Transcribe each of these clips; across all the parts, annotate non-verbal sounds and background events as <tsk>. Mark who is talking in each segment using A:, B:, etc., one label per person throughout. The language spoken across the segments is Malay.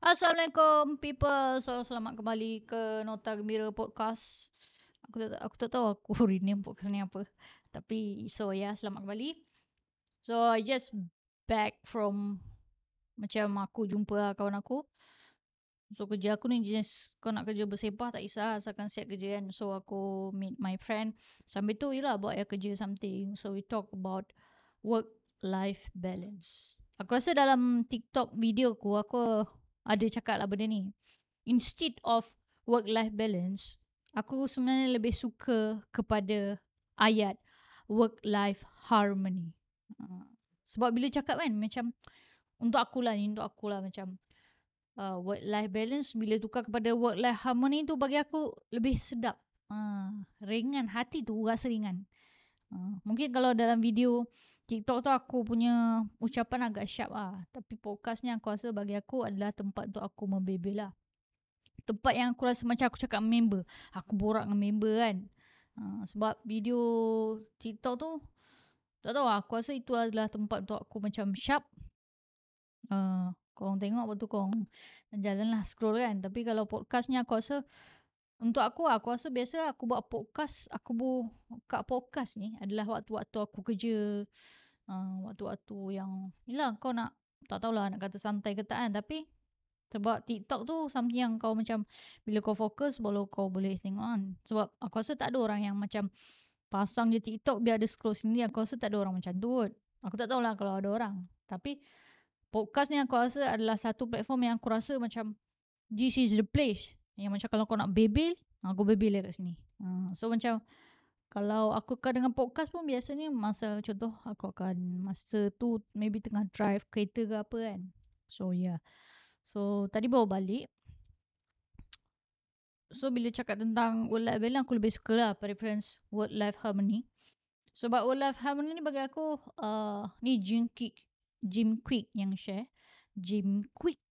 A: Assalamualaikum people. So selamat kembali ke Nota Gembira Podcast. Aku tak aku tak tahu aku <laughs> rename podcast ni apa. Tapi so ya yeah, selamat kembali. So I just back from macam aku jumpa lah kawan aku. So kerja aku ni jenis kau nak kerja bersepah tak kisah asalkan siap kerja kan. So aku meet my friend. Sambil tu yelah buat ya kerja something. So we talk about work life balance. Aku rasa dalam TikTok video ku aku ada cakap lah benda ni. Instead of work-life balance, aku sebenarnya lebih suka kepada ayat work-life harmony. Uh, sebab bila cakap kan macam untuk aku lah ni, untuk aku lah macam uh, work-life balance bila tukar kepada work-life harmony tu bagi aku lebih sedap. Uh, ringan, hati tu rasa ringan. Uh, mungkin kalau dalam video TikTok tu aku punya ucapan agak sharp lah. Tapi podcast ni aku rasa bagi aku adalah tempat untuk aku membebel lah. Tempat yang aku rasa macam aku cakap member. Aku borak dengan member kan. Uh, sebab video TikTok tu tak tahu lah. Aku rasa itu adalah tempat untuk aku macam sharp. Uh, korang tengok waktu korang jalan lah scroll kan. Tapi kalau podcast ni aku rasa untuk aku aku rasa biasa aku buat podcast aku buka podcast ni adalah waktu-waktu aku kerja. Uh, waktu-waktu yang yalah kau nak tak tahulah nak kata santai ke tak kan tapi sebab TikTok tu something yang kau macam bila kau fokus baru kau boleh tengok kan. Sebab aku rasa tak ada orang yang macam pasang je TikTok biar ada scroll sendiri. Aku rasa tak ada orang macam tu kot. Aku tak tahulah kalau ada orang. Tapi podcast ni aku rasa adalah satu platform yang aku rasa macam this is the place yang macam kalau kau nak bebel, aku bebel lah kat sini. Uh, so macam kalau aku akan dengan podcast pun biasanya masa contoh aku akan masa tu maybe tengah drive kereta ke apa kan. So yeah. So tadi bawa balik. So bila cakap tentang work life balance aku lebih suka lah preference work life harmony. Sebab work life harmony ni bagi aku uh, ni Jim Quick Jim Quick yang share. Jim Quick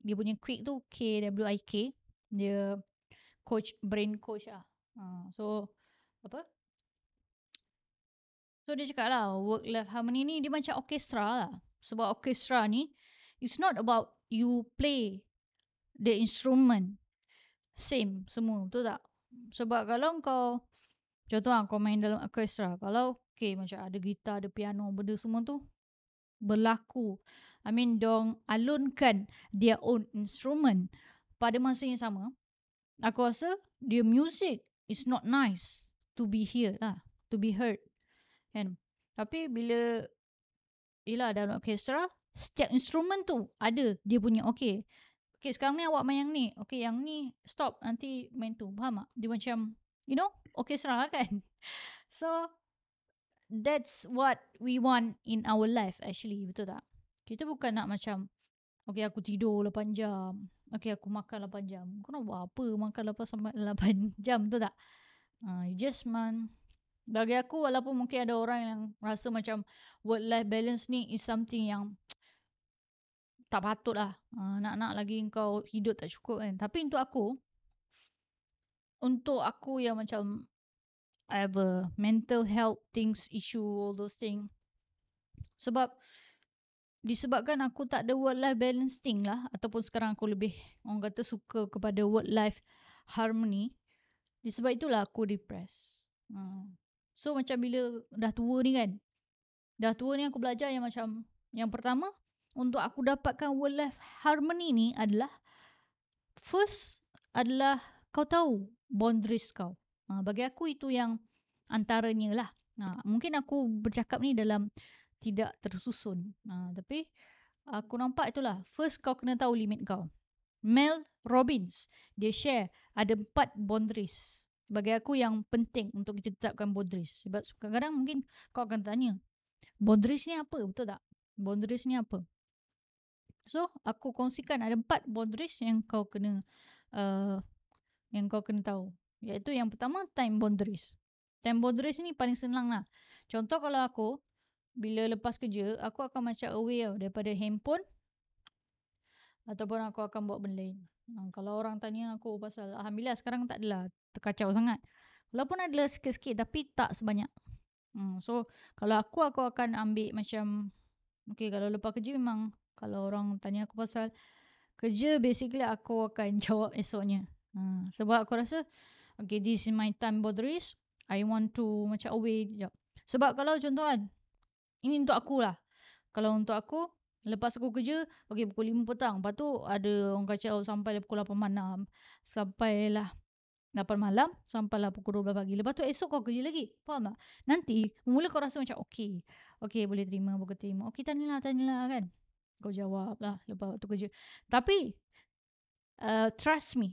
A: dia punya Quick tu K W I K dia coach brain coach lah. Uh, so apa? So dia cakap lah work life harmony ni dia macam orchestra lah. Sebab orchestra ni it's not about you play the instrument same semua betul tak? Sebab kalau kau contoh lah kau main dalam orchestra kalau okay macam ada gitar ada piano benda semua tu berlaku. I mean dong alunkan their own instrument pada masa yang sama aku rasa dia music is not nice to be here lah to be heard kan? Tapi bila ialah dalam orkestra setiap instrumen tu ada dia punya okay okay sekarang ni awak main yang ni okay yang ni stop nanti main tu faham tak? Dia macam you know orkestra <laughs> kan? So that's what we want in our life actually betul tak? Kita bukan nak macam okay aku tidur 8 jam. Okay aku makan 8 jam. Kau nak buat apa Makan 8 sampai <laughs> 8 jam tu tak? Uh, You just man. Bagi aku Walaupun mungkin ada orang yang Rasa macam Work life balance ni Is something yang <tsk> Tak patut lah. Uh, Nak-nak lagi kau Hidup tak cukup kan. Tapi untuk aku Untuk aku yang macam I have a mental health things issue all those things sebab disebabkan aku tak ada work life balance thing lah. Ataupun sekarang aku lebih orang kata suka kepada work life harmony disebab itulah aku depressed. Hmm. so macam bila dah tua ni kan dah tua ni aku belajar yang macam yang pertama untuk aku dapatkan work life harmony ni adalah first adalah kau tahu boundaries kau. Ha, bagi aku itu yang antaranya lah. Ha, mungkin aku bercakap ni dalam tidak tersusun. Ha, tapi aku nampak itulah. First kau kena tahu limit kau. Mel Robbins, dia share ada empat boundaries. Bagi aku yang penting untuk kita tetapkan boundaries. Sebab kadang-kadang mungkin kau akan tanya, boundaries ni apa? Betul tak? Boundaries ni apa? So, aku kongsikan ada empat boundaries yang kau kena uh, yang kau kena tahu. Iaitu yang pertama, time boundaries. Time boundaries ni paling senang lah. Contoh kalau aku, bila lepas kerja, aku akan macam away tau daripada handphone ataupun aku akan buat benda lain. Ha, kalau orang tanya aku pasal Alhamdulillah sekarang tak adalah terkacau sangat. Walaupun adalah sikit-sikit tapi tak sebanyak. Hmm, so kalau aku, aku akan ambil macam Okay kalau lepas kerja memang kalau orang tanya aku pasal kerja basically aku akan <laughs> jawab esoknya. Ha, sebab aku rasa okay this is my time boundaries. I want to macam away jap. Sebab kalau contoh kan ini untuk aku lah. Kalau untuk aku lepas aku kerja okay pukul 5 petang. Lepas tu ada orang kacau sampai pukul 8 malam. Sampailah 8 malam sampailah pukul 12 pagi. Lepas tu esok kau kerja lagi. Faham tak? Nanti mula kau rasa macam okay. Okay boleh terima, boleh terima. Okay tanyalah, tanyalah kan. Kau jawab lah lepas waktu kerja. Tapi uh, trust me.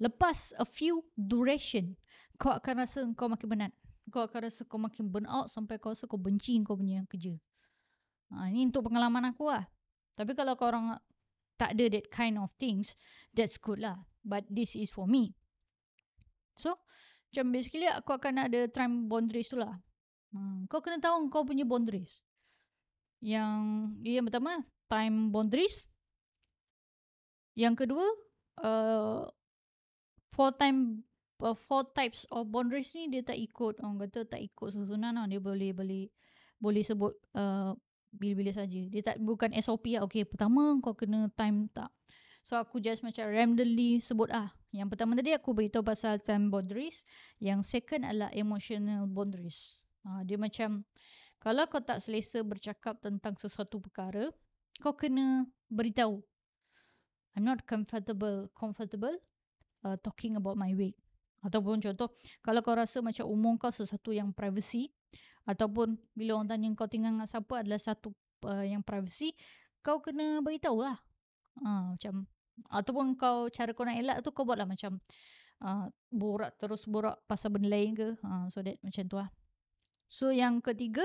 A: Lepas a few duration kau akan rasa kau makin penat. Kau akan rasa kau makin burn out sampai kau rasa kau benci kau punya kerja. Ha, ini untuk pengalaman aku lah. Tapi kalau kau orang tak ada that kind of things, that's good lah. But this is for me. So, macam basically aku akan ada time boundaries tu lah. Hmm, kau kena tahu kau punya boundaries. Yang yang pertama, time boundaries. Yang kedua, uh, four time four types of boundaries ni dia tak ikut orang kata tak ikut susunan lah. Dia boleh boleh boleh sebut uh, bila-bila saja. Dia tak bukan SOP lah. Okay, pertama kau kena time tak. So aku just macam randomly sebut ah. Yang pertama tadi aku beritahu pasal time boundaries. Yang second adalah emotional boundaries. Ha, dia macam kalau kau tak selesa bercakap tentang sesuatu perkara, kau kena beritahu. I'm not comfortable comfortable uh, talking about my weight. Ataupun contoh, kalau kau rasa macam umur kau sesuatu yang privacy, ataupun bila orang tanya kau tinggal dengan siapa adalah satu uh, yang privacy, kau kena beritahu lah. Ha, macam ataupun kau cara kau nak elak tu kau buatlah macam uh, borak terus borak pasal benda lain ke. Uh, so that macam tu lah. So yang ketiga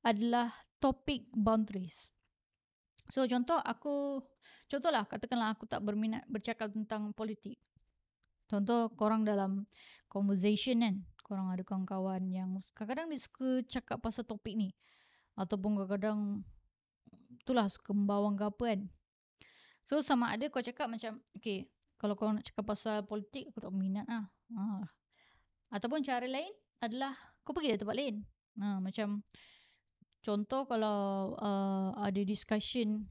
A: adalah topic boundaries. So contoh aku contohlah katakanlah aku tak berminat bercakap tentang politik contoh korang dalam conversation kan korang ada kawan-kawan yang kadang-kadang dia suka cakap pasal topik ni. Ataupun kadang-kadang itulah suka membawang ke apa kan. So sama ada kau cakap macam Okay Kalau kau nak cakap pasal politik Aku tak minat lah. Ha. Ataupun cara lain adalah Kau pergi dari tempat lain. Ha, Macam Contoh kalau uh, Ada discussion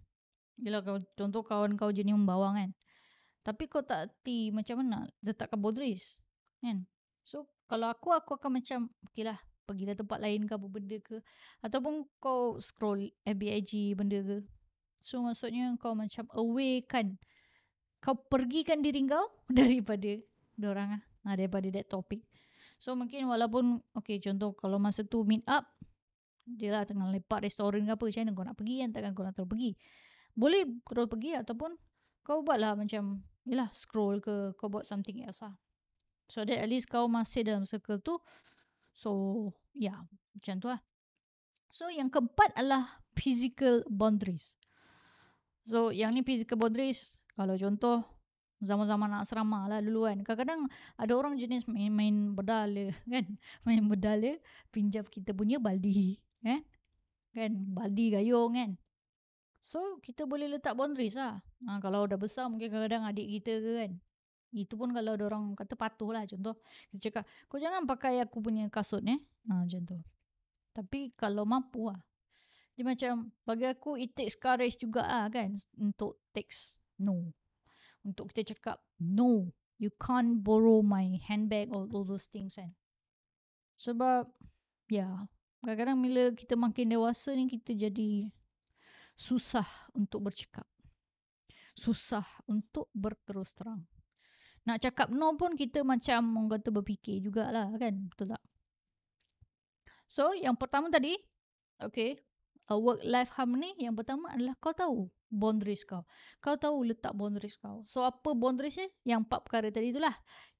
A: Yelah contoh kawan kau jenis membawang kan Tapi kau tak hati Macam mana Letakkan boundaries Kan So kalau aku Aku akan macam Okay lah Pergi dari tempat lain ke apa benda ke Ataupun kau scroll FBIG benda ke So maksudnya kau macam away kan. Kau pergikan diri kau <laughs> daripada orang ah. Ha, daripada that topic. So mungkin walaupun okay contoh kalau masa tu meet up dia lah tengah lepak restoran ke apa macam mana kau nak pergi kan takkan kau nak terus pergi. Boleh terus pergi ataupun kau buatlah macam yalah scroll ke kau buat something else lah. So that at least kau masih dalam circle tu. So yeah macam tu lah. So yang keempat adalah physical boundaries. So yang ni physical boundaries Kalau contoh Zaman-zaman nak asrama lah dulu kan Kadang-kadang ada orang jenis main-main berdala <laughs> kan Main berdala Pinjam kita punya baldi kan Kan baldi gayung kan So kita boleh letak boundaries lah ha, Kalau dah besar mungkin kadang-kadang adik kita ke kan Itu pun kalau orang kata patuh lah Contoh kita cakap Kau jangan pakai aku punya kasut eh ha, Macam tu Tapi kalau mampu lah dia macam bagi aku it takes courage juga ah kan untuk text no. Untuk kita cakap no. You can't borrow my handbag or all those things kan. Sebab ya yeah, kadang-kadang bila kita makin dewasa ni kita jadi susah untuk bercakap. Susah untuk berterus terang. Nak cakap no pun kita macam orang kata berfikir jugalah kan. Betul tak? So yang pertama tadi Okay uh, work life harmony yang pertama adalah kau tahu boundaries kau. Kau tahu letak boundaries kau. So apa boundaries ni? Yang empat perkara tadi itulah.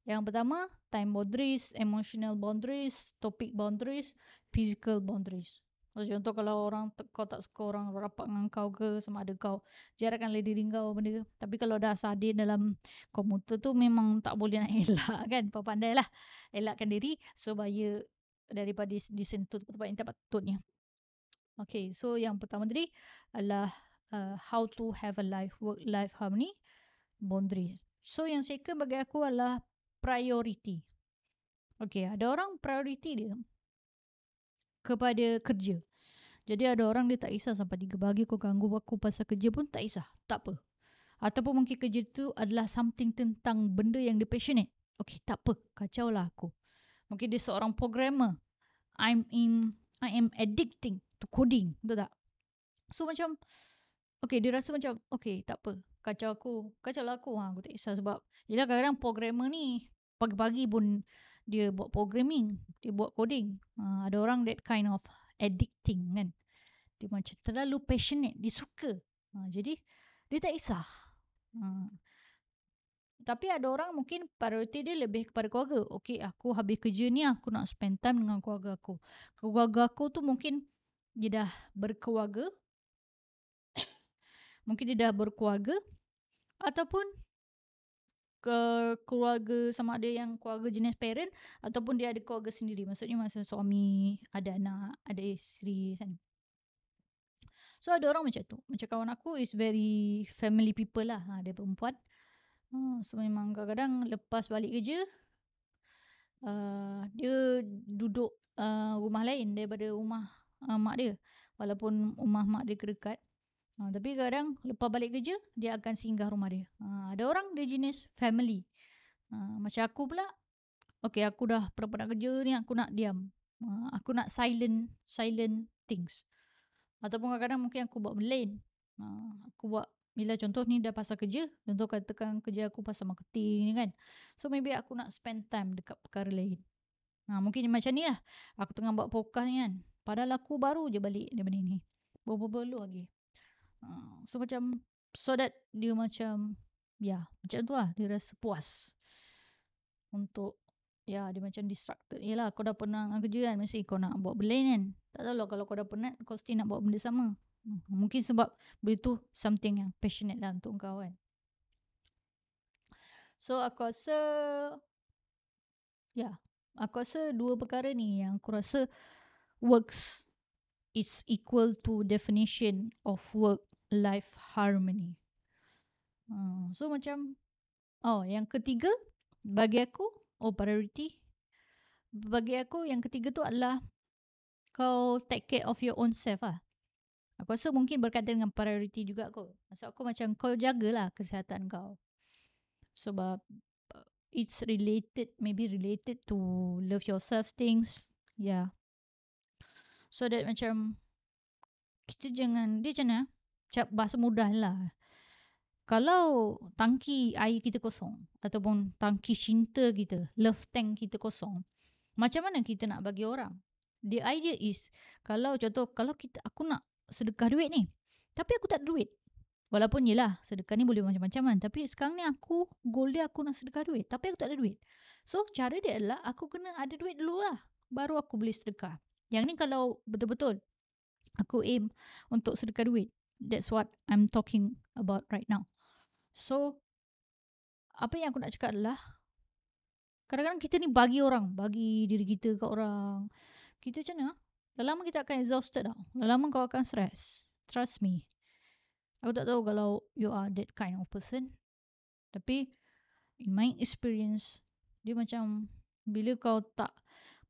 A: Yang pertama time boundaries, emotional boundaries, topic boundaries, physical boundaries. Contoh kalau orang kau tak suka orang rapat dengan kau ke sama ada kau jarakkan diri kau benda ke. Tapi kalau dah sadir dalam komuter tu memang tak boleh nak <laughs> elak kan. Pandai lah elakkan diri supaya daripada disentuh tempat yang tak patutnya. Okay, so yang pertama tadi adalah uh, how to have a life work life harmony boundary. So yang second bagi aku adalah priority. Okay, ada orang priority dia kepada kerja. Jadi ada orang dia tak kisah sampai tiga pagi kau ganggu aku pasal kerja pun tak kisah. Tak apa. Ataupun mungkin kerja tu adalah something tentang benda yang dia passionate. Okay, tak apa. Kacau lah aku. Mungkin dia seorang programmer. I'm in, I am addicting to coding. Betul tak? So macam, okay dia rasa macam, okay tak apa. Kacau aku. Kacau lah aku. Ha, aku tak kisah sebab, yelah kadang-kadang programmer ni, pagi-pagi pun dia buat programming. Dia buat coding. Ha, ada orang that kind of addicting kan. Dia macam terlalu passionate. Dia suka. Ha, jadi, dia tak kisah. Ha. Tapi ada orang mungkin priority dia lebih kepada keluarga. Okay, aku habis kerja ni aku nak spend time dengan keluarga aku. Keluarga aku tu mungkin dia dah berkeluarga. <coughs> mungkin dia dah berkeluarga. Ataupun ke keluarga sama ada yang keluarga jenis parent. Ataupun dia ada keluarga sendiri. Maksudnya masa suami, ada anak, ada isteri. So ada orang macam tu. Macam kawan aku is very family people lah. Ha, dia perempuan. Hmm, so memang kadang-kadang lepas balik kerja uh, dia duduk uh, rumah lain daripada rumah uh, mak dia walaupun rumah mak dia dekat uh, tapi kadang lepas balik kerja dia akan singgah rumah dia uh, ada orang dia jenis family uh, macam aku pula okay aku dah pernah nak kerja ni aku nak diam uh, aku nak silent silent things ataupun kadang-kadang mungkin aku buat belain uh, aku buat bila contoh ni dah pasal kerja, contoh katakan kerja aku pasal marketing ni kan. So maybe aku nak spend time dekat perkara lain. Ha, mungkin macam ni lah. Aku tengah buat podcast ni kan. Padahal aku baru je balik daripada ni. Baru-baru lagi. Ha, so macam, so that dia macam, ya yeah, macam tu lah. Dia rasa puas. Untuk, ya yeah, dia macam distracted. Yelah kau dah pernah kerja kan. Mesti kau nak buat benda kan. Tak tahu lah kalau kau dah penat, kau still nak buat benda sama. Hmm, mungkin sebab benda tu something yang passionate lah untuk kau kan. So aku rasa ya, yeah, aku rasa dua perkara ni yang aku rasa works is equal to definition of work life harmony. Uh, so macam oh yang ketiga bagi aku oh priority bagi aku yang ketiga tu adalah kau take care of your own self lah. Aku rasa mungkin berkaitan dengan priority juga kot. Maksud aku macam kau jagalah kesihatan kau. Sebab uh, it's related, maybe related to love yourself things. Yeah. So that macam kita jangan, dia macam mana? Bahasa mudah lah. Kalau tangki air kita kosong ataupun tangki cinta kita, love tank kita kosong, macam mana kita nak bagi orang? The idea is kalau contoh kalau kita aku nak sedekah duit ni. Tapi aku tak ada duit. Walaupun yelah sedekah ni boleh macam-macam kan. Tapi sekarang ni aku, goal dia aku nak sedekah duit. Tapi aku tak ada duit. So cara dia adalah aku kena ada duit dulu lah. Baru aku boleh sedekah. Yang ni kalau betul-betul aku aim untuk sedekah duit. That's what I'm talking about right now. So apa yang aku nak cakap adalah kadang-kadang kita ni bagi orang. Bagi diri kita ke orang. Kita macam mana? Dah lama kita akan exhausted tau. Dah lama kau akan stress. Trust me. Aku tak tahu kalau you are that kind of person. Tapi, in my experience, dia macam bila kau tak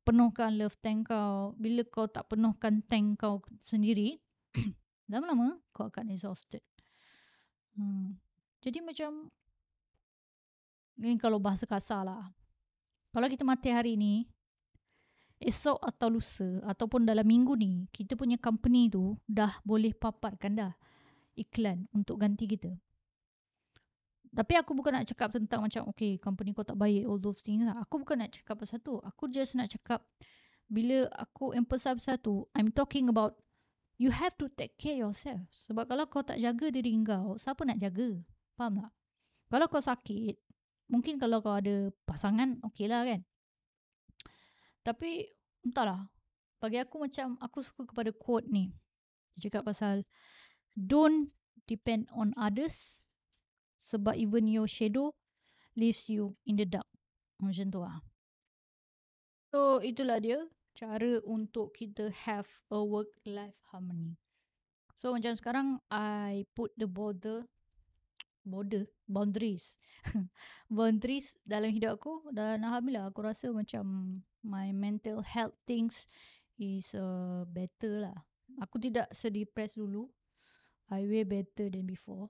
A: penuhkan love tank kau, bila kau tak penuhkan tank kau sendiri, <clears throat> lama-lama kau akan exhausted. Hmm. Jadi macam, ni kalau bahasa kasar lah. Kalau kita mati hari ni, esok atau lusa ataupun dalam minggu ni kita punya company tu dah boleh paparkan dah iklan untuk ganti kita. Tapi aku bukan nak cakap tentang macam okay company kau tak baik all those things lah. Aku bukan nak cakap pasal tu. Aku just nak cakap bila aku emphasize pasal tu I'm talking about you have to take care yourself. Sebab kalau kau tak jaga diri kau siapa nak jaga? Faham tak? Kalau kau sakit mungkin kalau kau ada pasangan okay lah kan. Tapi entahlah. Bagi aku macam aku suka kepada quote ni. Dia cakap pasal don't depend on others sebab even your shadow leaves you in the dark. Macam tu lah. So itulah dia cara untuk kita have a work-life harmony. So macam sekarang I put the border border boundaries. <laughs> Boundaries dalam hidup aku dan alhamdulillah aku rasa macam my mental health things is uh, better lah. Aku tidak sedepressed dulu. I way better than before.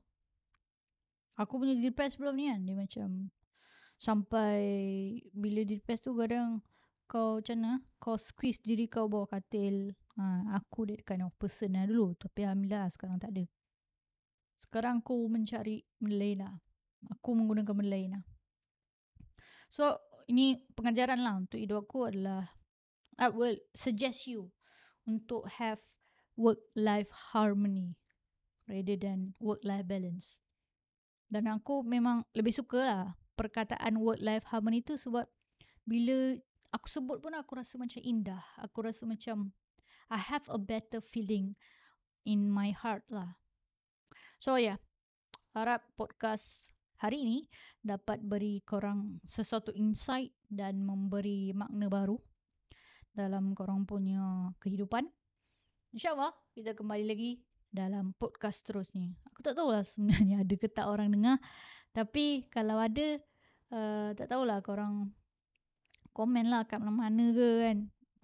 A: Aku punya depressed sebelum ni kan? Dia macam sampai bila depressed tu kadang kau macam mana kau squeeze diri kau bawah katil ha, aku that kind of person lah dulu. Tapi Alhamdulillah sekarang tak ada. Sekarang aku mencari benda lain lah. Aku menggunakan benda lain lah. So ini pengajaran lah untuk hidup aku adalah I will suggest you untuk have work life harmony rather than work life balance. Dan aku memang lebih suka lah perkataan work life harmony tu sebab bila aku sebut pun aku rasa macam indah aku rasa macam I have a better feeling in my heart lah so yeah harap podcast hari ini dapat beri korang sesuatu insight dan memberi makna baru dalam korang punya kehidupan. InsyaAllah kita kembali lagi dalam podcast seterusnya. Aku tak tahulah sebenarnya <laughs> ada ke tak orang dengar. Tapi kalau ada, uh, tak tahulah korang komen lah kat mana-mana ke kan.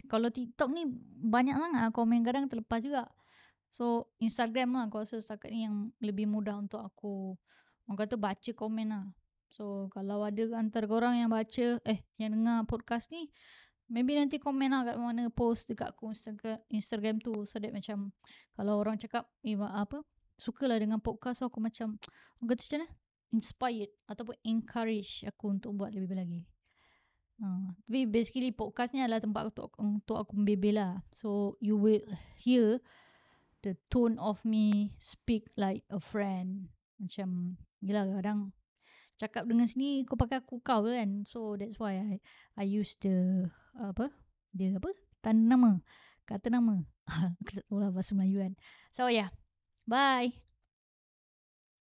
A: Kalau TikTok ni banyak sangat lah komen kadang terlepas juga. So Instagram lah aku rasa setakat ni yang lebih mudah untuk aku orang kata baca komen lah. So kalau ada antara korang yang baca eh yang dengar podcast ni maybe nanti komen lah kat mana post dekat aku Instagram tu so that macam kalau orang cakap eh apa sukalah dengan podcast so aku macam orang kata macam mana inspired ataupun encourage aku untuk buat lebih lagi uh, tapi basically podcast ni adalah tempat untuk, untuk aku membebel lah. So you will hear the tone of me speak like a friend. Macam gila kadang cakap dengan sini kau pakai aku kau kan. So that's why I I use the apa? Dia apa? Tanda nama. Kata nama. <laughs> Aku tak tahu lah bahasa Melayu kan. So yeah. Bye